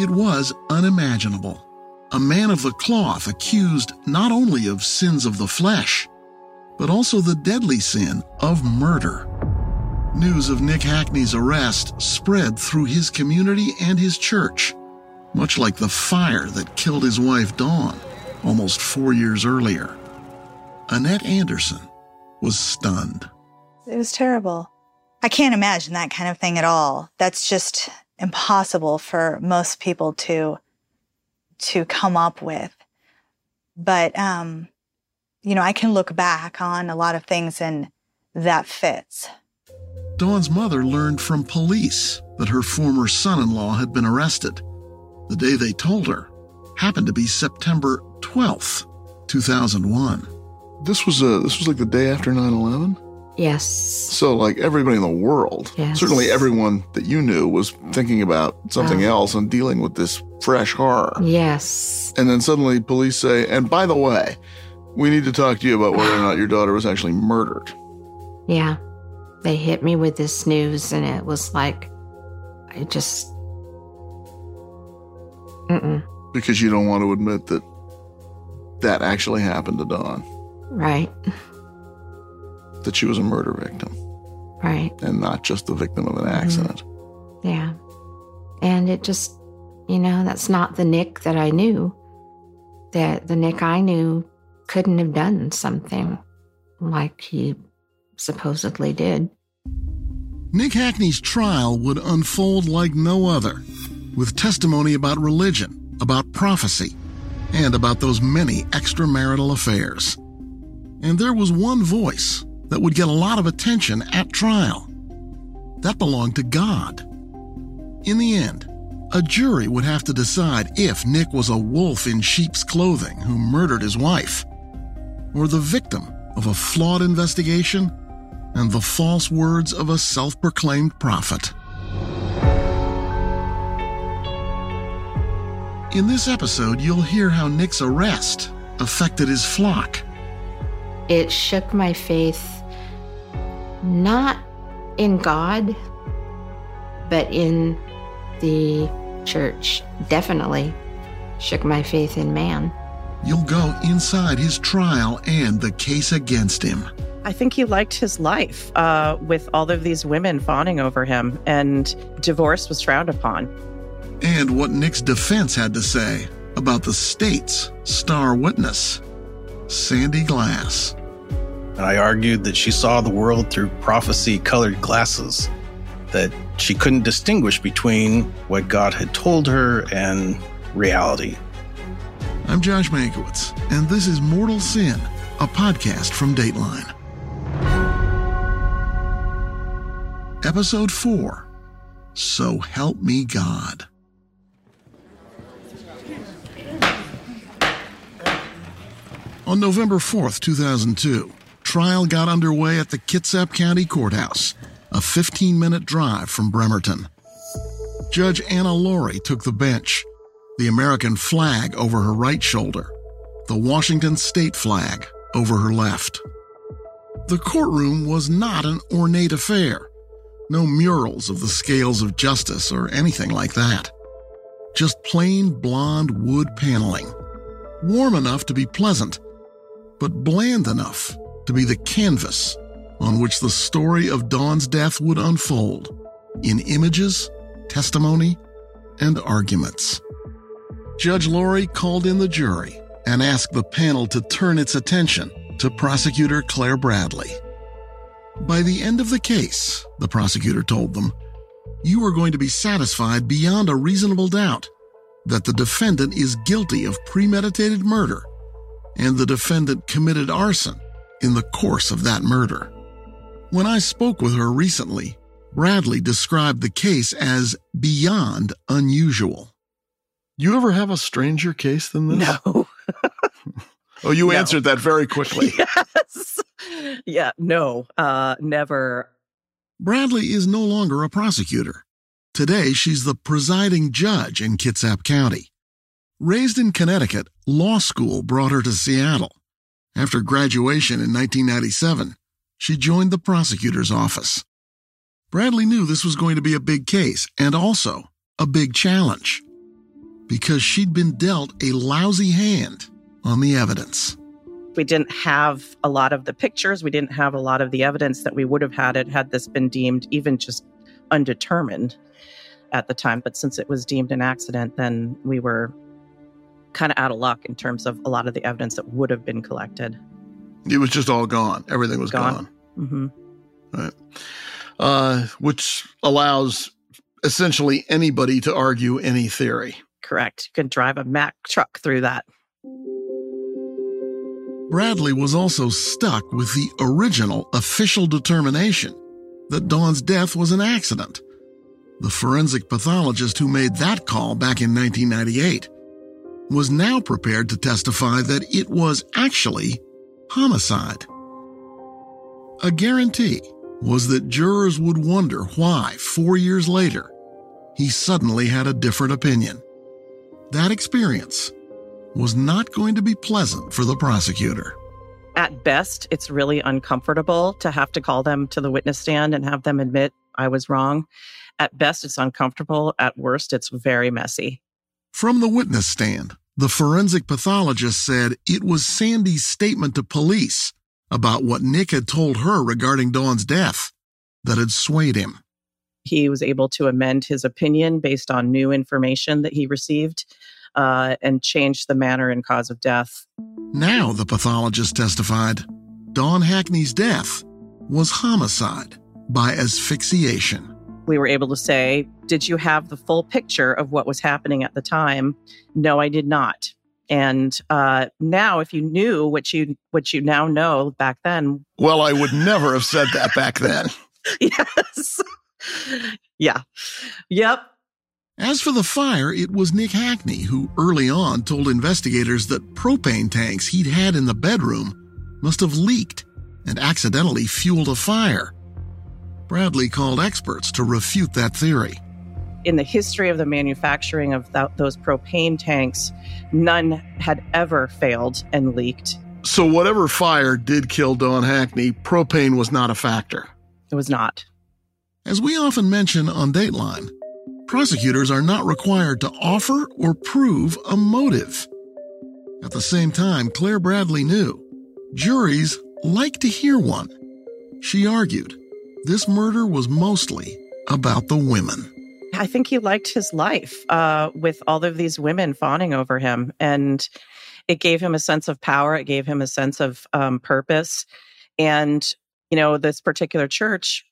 It was unimaginable. A man of the cloth accused not only of sins of the flesh, but also the deadly sin of murder. News of Nick Hackney's arrest spread through his community and his church, much like the fire that killed his wife Dawn almost four years earlier. Annette Anderson was stunned. It was terrible. I can't imagine that kind of thing at all. That's just impossible for most people to to come up with. But um you know, I can look back on a lot of things and that fits. Dawn's mother learned from police that her former son in law had been arrested. The day they told her happened to be September 12th, 2001. This was a this was like the day after 9/11. Yes. So like everybody in the world, Yes. certainly everyone that you knew was thinking about something Oh. else and dealing with this fresh horror. Yes. And then suddenly police say, "And by the way, we need to talk to you about whether or not your daughter was actually murdered." Yeah. They hit me with this news, and it was like, I just. Mm-mm. Because you don't want to admit that that actually happened to Dawn, Right. That she was a murder victim Right. and not just the victim of an Mm-hmm. accident. Yeah. And it just, you know, that's not the Nick that I knew. That the Nick I knew couldn't have done something like he supposedly did. Nick Hackney's trial would unfold like no other, with testimony about religion, about prophecy, and about those many extramarital affairs. And there was one voice that would get a lot of attention at trial. That belonged to God. In the end, a jury would have to decide if Nick was a wolf in sheep's clothing who murdered his wife, or the victim of a flawed investigation and the false words of a self proclaimed prophet. In this episode, you'll hear how Nick's arrest affected his flock. It shook my faith not in God, but in the church. Definitely shook my faith in man. You'll go inside his trial and the case against him. I think he liked his life uh, with all of these women fawning over him, and divorce was frowned upon. And what Nick's defense had to say about the state's star witness, Sandy Glass. And I argued that she saw the world through prophecy colored glasses, that she couldn't distinguish between what God had told her and reality. I'm Josh Mankiewicz, and this is Mortal Sin, a podcast from Dateline. Episode 4 So Help Me God. On November 4th, 2002, trial got underway at the Kitsap County Courthouse, a 15 minute drive from Bremerton. Judge Anna Laurie took the bench, the American flag over her right shoulder, the Washington state flag over her left. The courtroom was not an ornate affair. No murals of the scales of justice or anything like that. Just plain blonde wood paneling. Warm enough to be pleasant, but bland enough to be the canvas on which the story of Dawn's death would unfold in images, testimony, and arguments. Judge Laurie called in the jury and asked the panel to turn its attention to prosecutor Claire Bradley. By the end of the case, the prosecutor told them, you are going to be satisfied beyond a reasonable doubt that the defendant is guilty of premeditated murder and the defendant committed arson in the course of that murder. When I spoke with her recently, Bradley described the case as beyond unusual. You ever have a stranger case than this? No. Oh, you No. answered that very quickly. yes. Yeah, no, uh, never. Bradley is no longer a prosecutor. Today, she's the presiding judge in Kitsap County. Raised in Connecticut, law school brought her to Seattle. After graduation in 1997, she joined the prosecutor's office. Bradley knew this was going to be a big case and also a big challenge. because she'd been dealt a lousy hand on the evidence. We didn't have a lot of the pictures. We didn't have a lot of the evidence that we would have had it had this been deemed even just undetermined at the time. But since it was deemed an accident, then we were kind of out of luck in terms of a lot of the evidence that would have been collected. It was just all gone. Everything was gone. gone. Mm-hmm. Right. Uh, which allows essentially anybody to argue any theory. Correct. You can drive a Mack truck through that. Bradley was also stuck with the original official determination that Dawn's death was an accident. The forensic pathologist who made that call back in 1998 was now prepared to testify that it was actually homicide. A guarantee was that jurors would wonder why, four years later, he suddenly had a different opinion. That experience was not going to be pleasant for the prosecutor. At best, it's really uncomfortable to have to call them to the witness stand and have them admit I was wrong. At best, it's uncomfortable. At worst, it's very messy. From the witness stand, the forensic pathologist said it was Sandy's statement to police about what Nick had told her regarding Dawn's death that had swayed him. He was able to amend his opinion based on new information that he received uh, and change the manner and cause of death. Now, the pathologist testified, Dawn Hackney's death was homicide by asphyxiation. We were able to say, Did you have the full picture of what was happening at the time? No, I did not. And uh, now, if you knew what you what you now know back then, well, I would never have said that back then. yes, yeah, yep. As for the fire, it was Nick Hackney who early on told investigators that propane tanks he'd had in the bedroom must have leaked and accidentally fueled a fire. Bradley called experts to refute that theory. In the history of the manufacturing of th- those propane tanks, none had ever failed and leaked. So, whatever fire did kill Dawn Hackney, propane was not a factor. It was not. As we often mention on Dateline, prosecutors are not required to offer or prove a motive. At the same time, Claire Bradley knew juries like to hear one. She argued this murder was mostly about the women. I think he liked his life uh, with all of these women fawning over him. And it gave him a sense of power, it gave him a sense of um, purpose. And, you know, this particular church,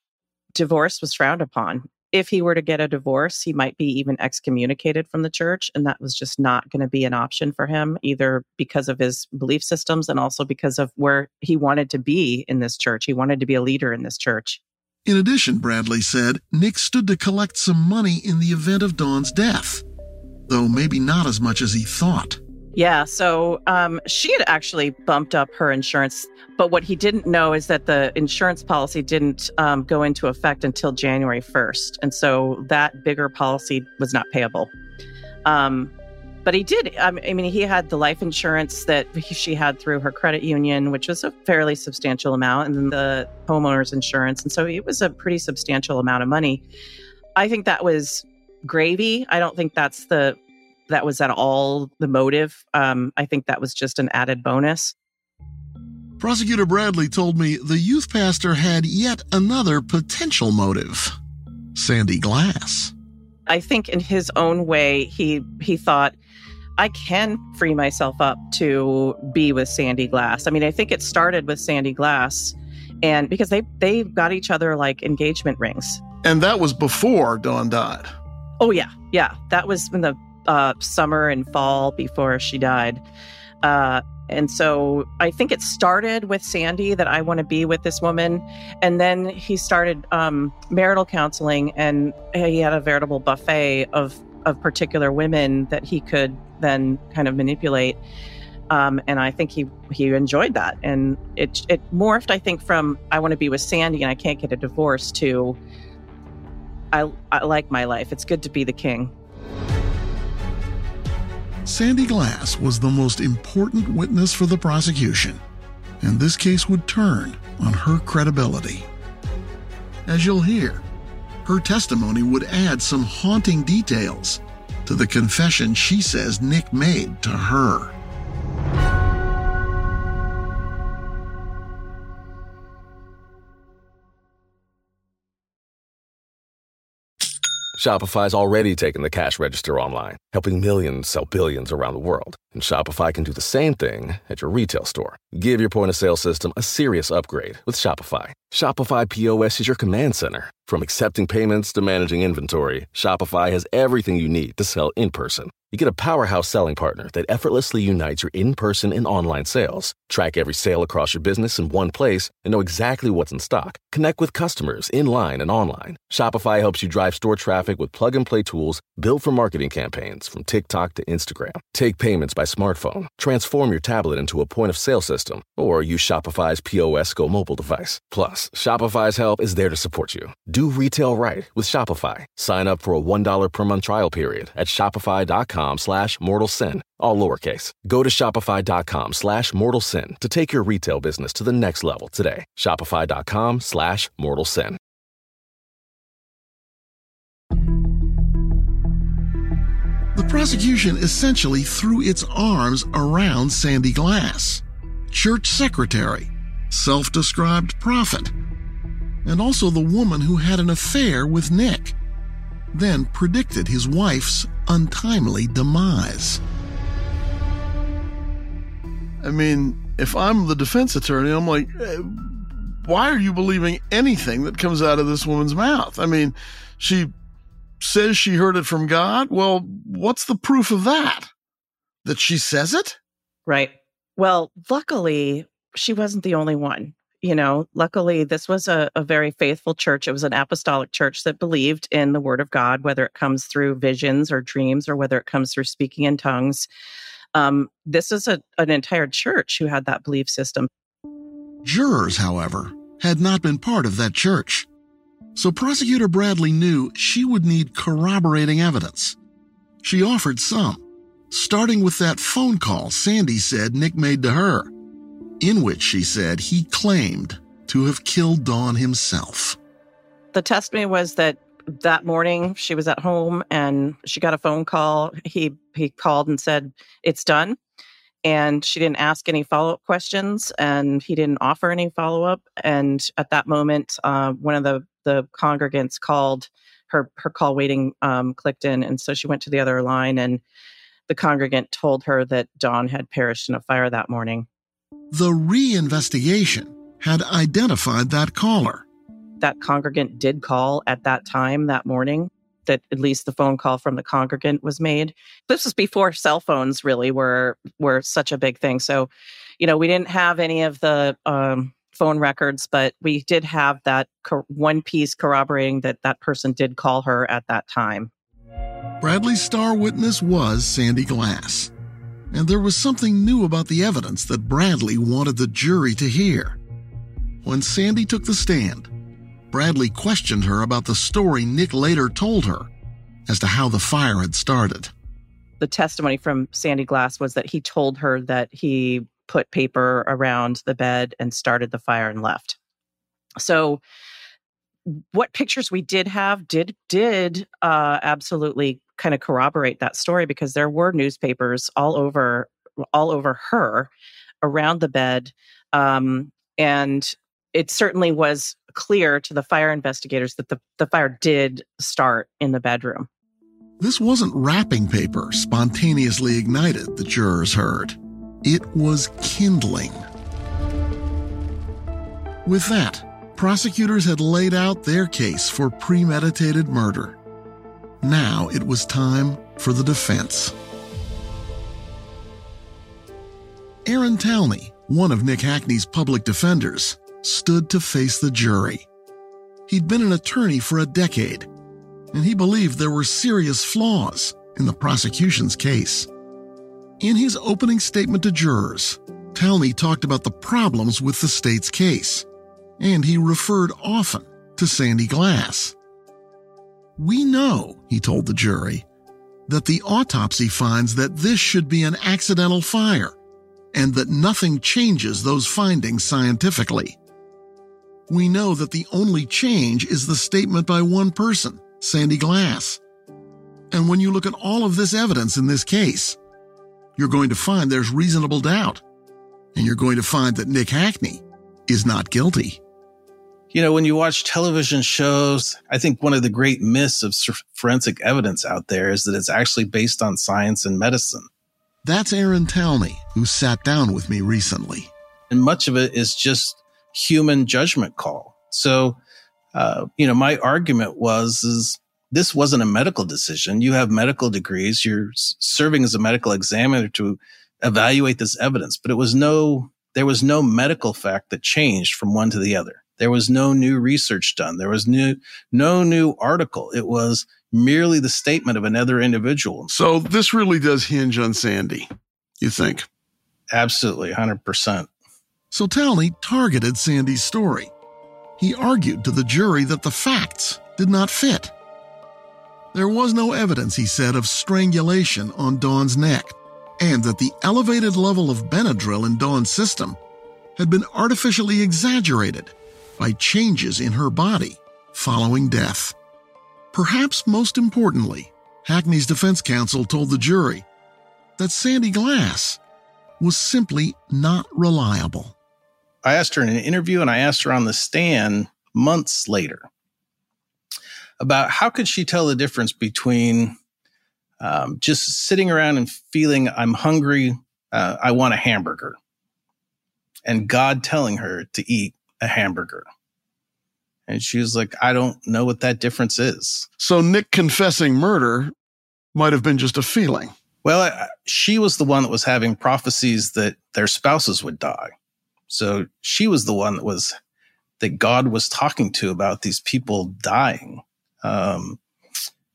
divorce was frowned upon if he were to get a divorce, he might be even excommunicated from the church. And that was just not going to be an option for him, either because of his belief systems and also because of where he wanted to be in this church. He wanted to be a leader in this church. In addition, Bradley said, Nick stood to collect some money in the event of Dawn's death, though maybe not as much as he thought. Yeah, so um, she had actually bumped up her insurance, but what he didn't know is that the insurance policy didn't um, go into effect until January 1st. And so that bigger policy was not payable. Um, but he did. I mean, he had the life insurance that she had through her credit union, which was a fairly substantial amount, and then the homeowner's insurance. And so it was a pretty substantial amount of money. I think that was gravy. I don't think that's the that was at all the motive. Um, I think that was just an added bonus. Prosecutor Bradley told me the youth pastor had yet another potential motive Sandy Glass. I think in his own way, he he thought, I can free myself up to be with Sandy Glass. I mean, I think it started with Sandy Glass, and because they they got each other like engagement rings. And that was before Dawn died. Oh yeah, yeah. That was in the uh, summer and fall before she died. Uh, and so I think it started with Sandy that I want to be with this woman. And then he started um, marital counseling and he had a veritable buffet of, of particular women that he could then kind of manipulate. Um, and I think he he enjoyed that, and it it morphed. I think from I want to be with Sandy and I can't get a divorce to I I like my life. It's good to be the king. Sandy Glass was the most important witness for the prosecution, and this case would turn on her credibility. As you'll hear, her testimony would add some haunting details to the confession she says Nick made to her. Shopify's already taken the cash register online, helping millions sell billions around the world. And Shopify can do the same thing at your retail store. Give your point of sale system a serious upgrade with Shopify. Shopify POS is your command center. From accepting payments to managing inventory, Shopify has everything you need to sell in person. You get a powerhouse selling partner that effortlessly unites your in person and online sales. Track every sale across your business in one place and know exactly what's in stock. Connect with customers in line and online. Shopify helps you drive store traffic with plug and play tools built for marketing campaigns from TikTok to Instagram. Take payments by smartphone, transform your tablet into a point of sale system, or use Shopify's POS Go mobile device. Plus, Shopify's help is there to support you. Do retail right with Shopify. Sign up for a $1 per month trial period at shopify.com slash mortal sin, all lowercase. Go to shopify.com slash mortal sin to take your retail business to the next level today. Shopify.com slash mortal sin. The prosecution essentially threw its arms around Sandy Glass, church secretary, self described prophet, and also the woman who had an affair with Nick, then predicted his wife's untimely demise. I mean, if I'm the defense attorney, I'm like, eh, why are you believing anything that comes out of this woman's mouth? I mean, she says she heard it from God. Well, what's the proof of that? That she says it? Right. Well, luckily, she wasn't the only one. You know, luckily, this was a, a very faithful church. It was an apostolic church that believed in the word of God, whether it comes through visions or dreams or whether it comes through speaking in tongues. Um, this is a, an entire church who had that belief system. Jurors, however, had not been part of that church. So Prosecutor Bradley knew she would need corroborating evidence. She offered some, starting with that phone call Sandy said Nick made to her, in which she said he claimed to have killed Dawn himself. The testimony was that that morning she was at home and she got a phone call. He he called and said it's done, and she didn't ask any follow up questions, and he didn't offer any follow up. And at that moment, uh, one of the the congregants called her her call waiting um, clicked in, and so she went to the other line, and the congregant told her that Dawn had perished in a fire that morning. The reinvestigation had identified that caller. That congregant did call at that time that morning. That at least the phone call from the congregant was made. This was before cell phones really were were such a big thing. So, you know, we didn't have any of the um, phone records, but we did have that one piece corroborating that that person did call her at that time. Bradley's star witness was Sandy Glass. And there was something new about the evidence that Bradley wanted the jury to hear. When Sandy took the stand, Bradley questioned her about the story Nick later told her as to how the fire had started. The testimony from Sandy Glass was that he told her that he put paper around the bed and started the fire and left. So what pictures we did have did did uh, absolutely kind of corroborate that story because there were newspapers all over all over her around the bed um, and it certainly was clear to the fire investigators that the, the fire did start in the bedroom This wasn't wrapping paper spontaneously ignited, the jurors heard. It was kindling. With that, prosecutors had laid out their case for premeditated murder. Now it was time for the defense. Aaron Talney, one of Nick Hackney's public defenders, stood to face the jury. He'd been an attorney for a decade, and he believed there were serious flaws in the prosecution's case. In his opening statement to jurors, Talney talked about the problems with the state's case, and he referred often to Sandy Glass. We know, he told the jury, that the autopsy finds that this should be an accidental fire and that nothing changes those findings scientifically. We know that the only change is the statement by one person, Sandy Glass. And when you look at all of this evidence in this case, you're going to find there's reasonable doubt. And you're going to find that Nick Hackney is not guilty. You know, when you watch television shows, I think one of the great myths of forensic evidence out there is that it's actually based on science and medicine. That's Aaron Talney, who sat down with me recently. And much of it is just human judgment call. So, uh, you know, my argument was, is this wasn't a medical decision. You have medical degrees. You're serving as a medical examiner to evaluate this evidence, but it was no, there was no medical fact that changed from one to the other. There was no new research done. There was new, no new article. It was merely the statement of another individual. So this really does hinge on Sandy, you think? Absolutely, 100%. So Talney targeted Sandy's story. He argued to the jury that the facts did not fit. There was no evidence, he said, of strangulation on Dawn's neck, and that the elevated level of Benadryl in Dawn's system had been artificially exaggerated by changes in her body following death. Perhaps most importantly, Hackney's defense counsel told the jury that Sandy Glass was simply not reliable. I asked her in an interview and I asked her on the stand months later about how could she tell the difference between um, just sitting around and feeling I'm hungry, uh, I want a hamburger, and God telling her to eat a hamburger. And she was like, I don't know what that difference is. So Nick confessing murder might have been just a feeling. Well, I, she was the one that was having prophecies that their spouses would die. So she was the one that was that God was talking to about these people dying. Um,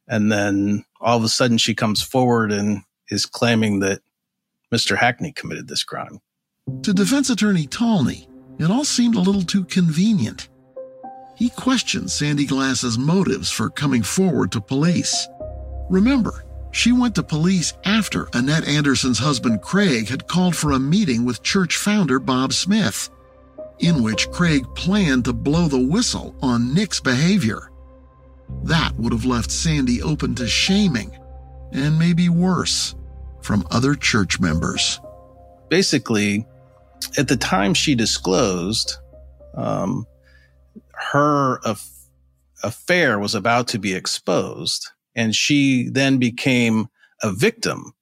and then all of a sudden she comes forward and is claiming that Mr. Hackney committed this crime. To defense attorney Talney, it all seemed a little too convenient. He questioned Sandy Glass's motives for coming forward to police. Remember, she went to police after Annette Anderson's husband Craig had called for a meeting with church founder Bob Smith, in which Craig planned to blow the whistle on Nick's behavior. That would have left Sandy open to shaming, and maybe worse, from other church members. Basically, at the time she disclosed, um, her af- affair was about to be exposed, and she then became a victim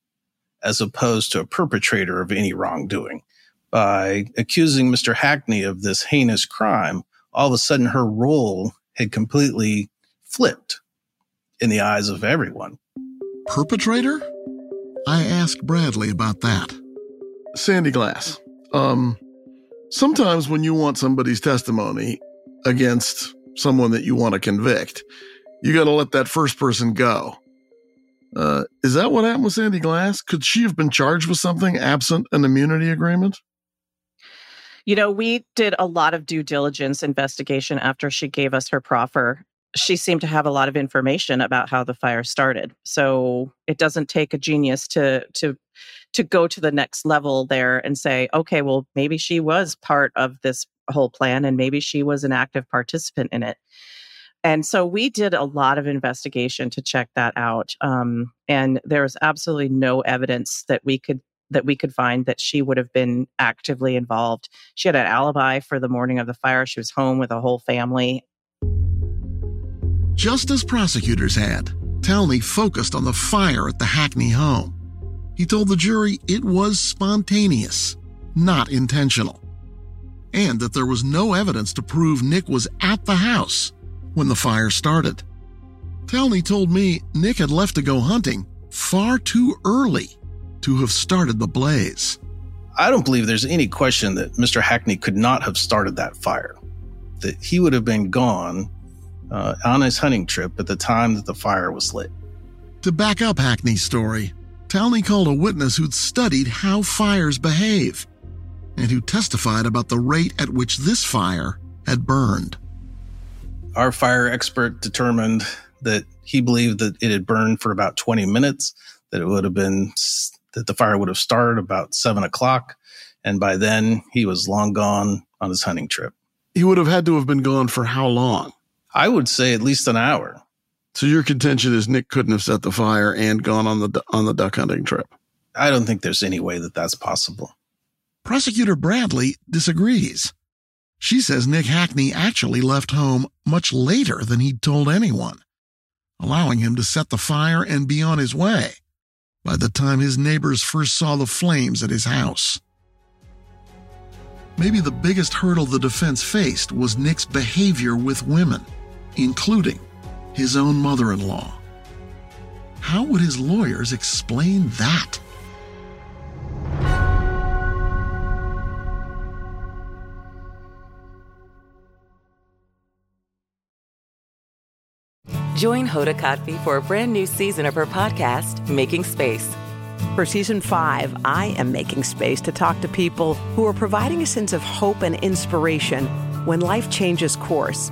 as opposed to a perpetrator of any wrongdoing. By accusing Mr. Hackney of this heinous crime, all of a sudden her role had completely flipped in the eyes of everyone. Perpetrator? I asked Bradley about that. Sandy Glass. Um, sometimes when you want somebody's testimony against someone that you want to convict, you got to let that first person go. Uh, is that what happened with Sandy Glass? Could she have been charged with something absent an immunity agreement? You know, we did a lot of due diligence investigation after she gave us her proffer she seemed to have a lot of information about how the fire started. So it doesn't take a genius to to to go to the next level there and say, okay, well, maybe she was part of this whole plan and maybe she was an active participant in it. And so we did a lot of investigation to check that out. Um, and there was absolutely no evidence that we could that we could find that she would have been actively involved. She had an alibi for the morning of the fire. She was home with a whole family just as prosecutors had, Talney focused on the fire at the Hackney home. He told the jury it was spontaneous, not intentional, and that there was no evidence to prove Nick was at the house when the fire started. Talney told me Nick had left to go hunting far too early to have started the blaze. I don't believe there's any question that Mr. Hackney could not have started that fire, that he would have been gone uh, on his hunting trip at the time that the fire was lit. To back up Hackney's story, Talney called a witness who'd studied how fires behave and who testified about the rate at which this fire had burned. Our fire expert determined that he believed that it had burned for about 20 minutes, that it would have been, that the fire would have started about seven o'clock. And by then, he was long gone on his hunting trip. He would have had to have been gone for how long? I would say at least an hour. So your contention is Nick couldn't have set the fire and gone on the on the duck hunting trip. I don't think there's any way that that's possible. Prosecutor Bradley disagrees. She says Nick Hackney actually left home much later than he'd told anyone, allowing him to set the fire and be on his way by the time his neighbors first saw the flames at his house. Maybe the biggest hurdle the defense faced was Nick's behavior with women, including his own mother in law. How would his lawyers explain that? Join Hoda Kotb for a brand new season of her podcast, Making Space. For season five, I am making space to talk to people who are providing a sense of hope and inspiration when life changes course.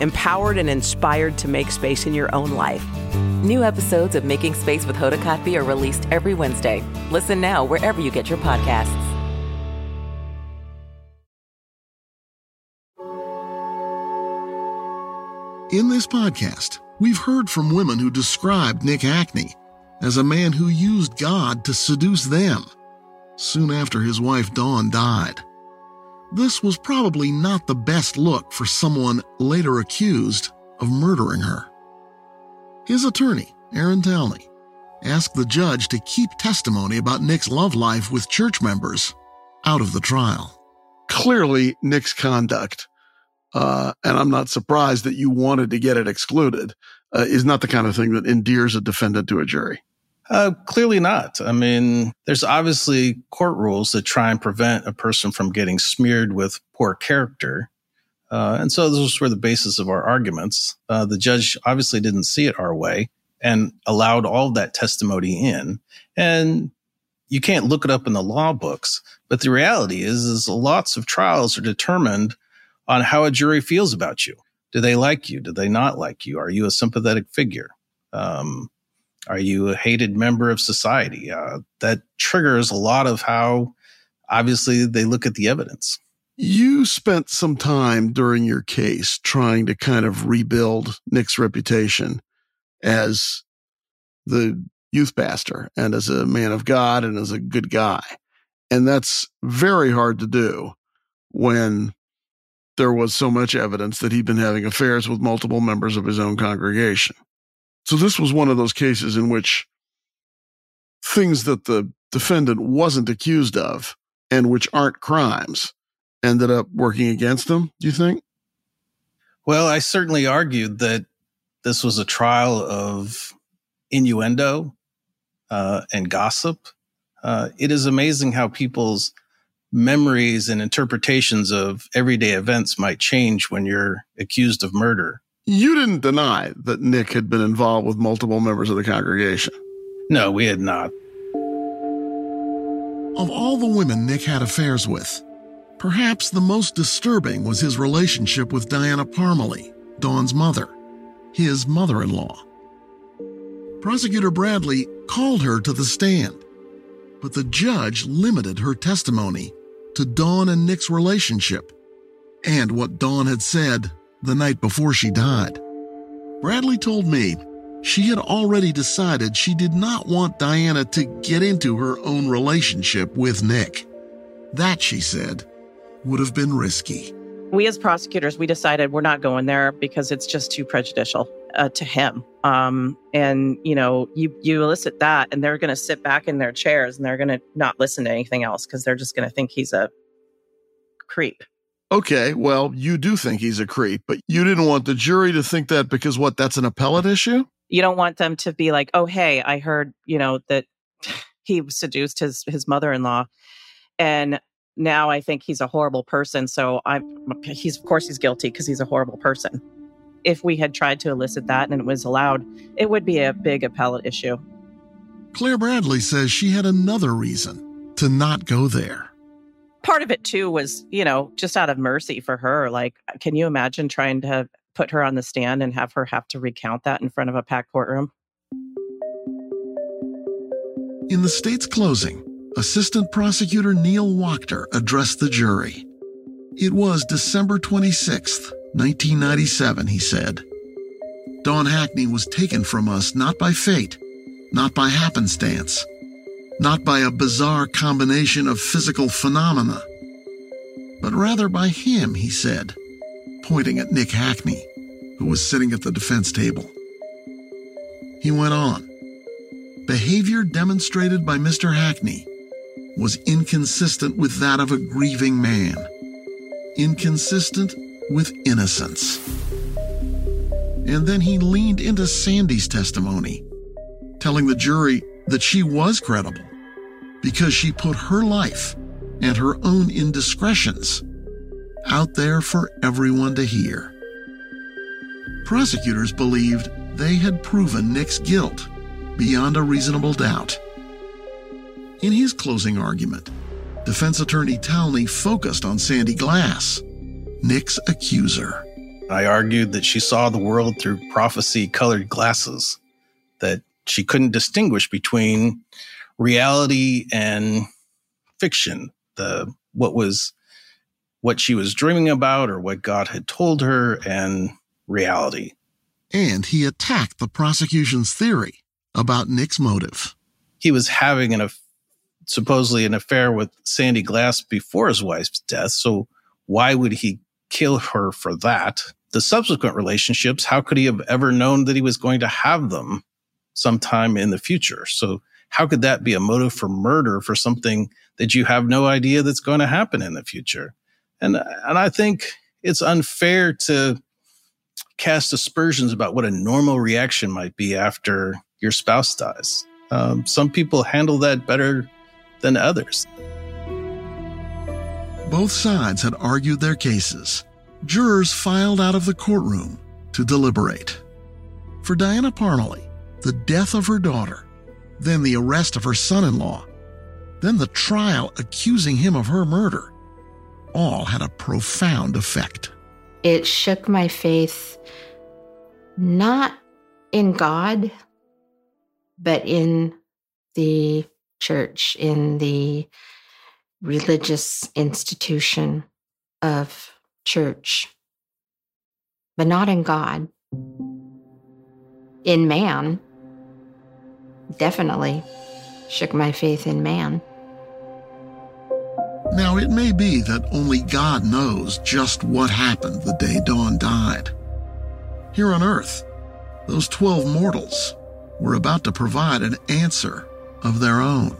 empowered and inspired to make space in your own life. New episodes of Making Space with Hoda Kotb are released every Wednesday. Listen now wherever you get your podcasts. In this podcast, we've heard from women who described Nick Hackney as a man who used God to seduce them soon after his wife Dawn died. This was probably not the best look for someone later accused of murdering her. His attorney, Aaron Talney, asked the judge to keep testimony about Nick's love life with church members out of the trial. Clearly, Nick's conduct, uh, and I'm not surprised that you wanted to get it excluded, uh, is not the kind of thing that endears a defendant to a jury. Uh, clearly not. I mean, there's obviously court rules that try and prevent a person from getting smeared with poor character. Uh, and so those were the basis of our arguments. Uh, the judge obviously didn't see it our way and allowed all that testimony in. And you can't look it up in the law books, but the reality is, is lots of trials are determined on how a jury feels about you. Do they like you? Do they not like you? Are you a sympathetic figure? Um, are you a hated member of society? Uh, that triggers a lot of how obviously they look at the evidence. You spent some time during your case trying to kind of rebuild Nick's reputation as the youth pastor and as a man of God and as a good guy. And that's very hard to do when there was so much evidence that he'd been having affairs with multiple members of his own congregation. So this was one of those cases in which things that the defendant wasn't accused of and which aren't crimes ended up working against him, do you think? Well, I certainly argued that this was a trial of innuendo uh, and gossip. Uh, it is amazing how people's memories and interpretations of everyday events might change when you're accused of murder. You didn't deny that Nick had been involved with multiple members of the congregation. No, we had not. Of all the women Nick had affairs with, perhaps the most disturbing was his relationship with Diana Parmalee, Dawn's mother, his mother in law. Prosecutor Bradley called her to the stand, but the judge limited her testimony to Dawn and Nick's relationship and what Dawn had said the night before she died. Bradley told me she had already decided she did not want Diana to get into her own relationship with Nick. That, she said, would have been risky. We as prosecutors, we decided we're not going there because it's just too prejudicial uh, to him. Um, and you know, you you elicit that, and they're going to sit back in their chairs and they're going to not listen to anything else because they're just going to think he's a creep. Okay, well, you do think he's a creep, but you didn't want the jury to think that because what? That's an appellate issue. You don't want them to be like, "Oh, hey, I heard, you know, that he seduced his his mother-in-law." And now I think he's a horrible person. So I'm he's of course he's guilty because he's a horrible person. If we had tried to elicit that and it was allowed, it would be a big appellate issue. Claire Bradley says she had another reason to not go there. Part of it, too, was, you know, just out of mercy for her. Like, can you imagine trying to put her on the stand and have her have to recount that in front of a packed courtroom? In the state's closing, Assistant Prosecutor Neil Wachter addressed the jury. It was December 26th, 1997, he said. Dawn Hackney was taken from us not by fate, not by happenstance, not by a bizarre combination of physical phenomena, but rather by him, he said, pointing at Nick Hackney, who was sitting at the defense table. He went on. Behavior demonstrated by Mr. Hackney was inconsistent with that of a grieving man, inconsistent with innocence. And then he leaned into Sandy's testimony, telling the jury that she was credible because she put her life and her own indiscretions out there for everyone to hear. Prosecutors believed they had proven Nick's guilt beyond a reasonable doubt. In his closing argument, defense attorney Talney focused on Sandy Glass, Nick's accuser. I argued that she saw the world through prophecy colored glasses, that she couldn't distinguish between reality and fiction, the what was what she was dreaming about or what God had told her and reality. And he attacked the prosecution's theory about Nick's motive. He was having an supposedly an affair with Sandy Glass before his wife's death. So why would he kill her for that? The subsequent relationships, how could he have ever known that he was going to have them sometime in the future? So how could that be a motive for murder for something that you have no idea that's going to happen in the future? And, and I think it's unfair to cast aspersions about what a normal reaction might be after your spouse dies. Um, some people handle that better than others. Both sides had argued their cases. Jurors filed out of the courtroom to deliberate. For Diana Parmalee, the death of her daughter, then the arrest of her son in law, then the trial accusing him of her murder, all had a profound effect. It shook my faith not in God, but in the church, in the religious institution of church, but not in God. In man, definitely shook my faith in man. Now, it may be that only God knows just what happened the day Dawn died. Here on Earth, those 12 mortals were about to provide an answer of their own.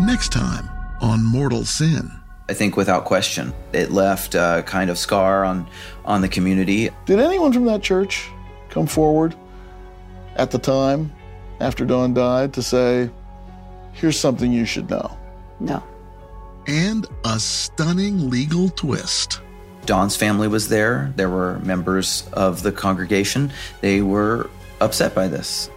Next time on Mortal Sin. I think without question, it left a kind of scar on on the community. Did anyone from that church come forward at the time after Dawn died to say, "Here's something you should know"? No. And a stunning legal twist. Dawn's family was there. There were members of the congregation. They were upset by this.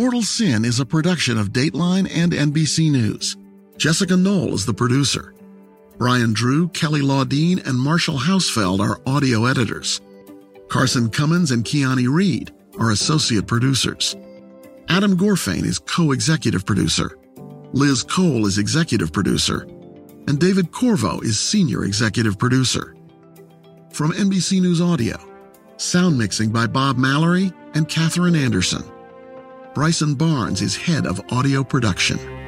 Mortal Sin is a production of Dateline and NBC News. Jessica Knoll is the producer. Brian Drew, Kelly Laudine, and Marshall Hausfeld are audio editors. Carson Cummins and Kiani Reed are associate producers. Adam Gorfain is co-executive producer. Liz Cole is executive producer. And David Corvo is senior executive producer. From NBC News Audio, sound mixing by Bob Mallory and Katherine Anderson. Bryson Barnes is head of audio production.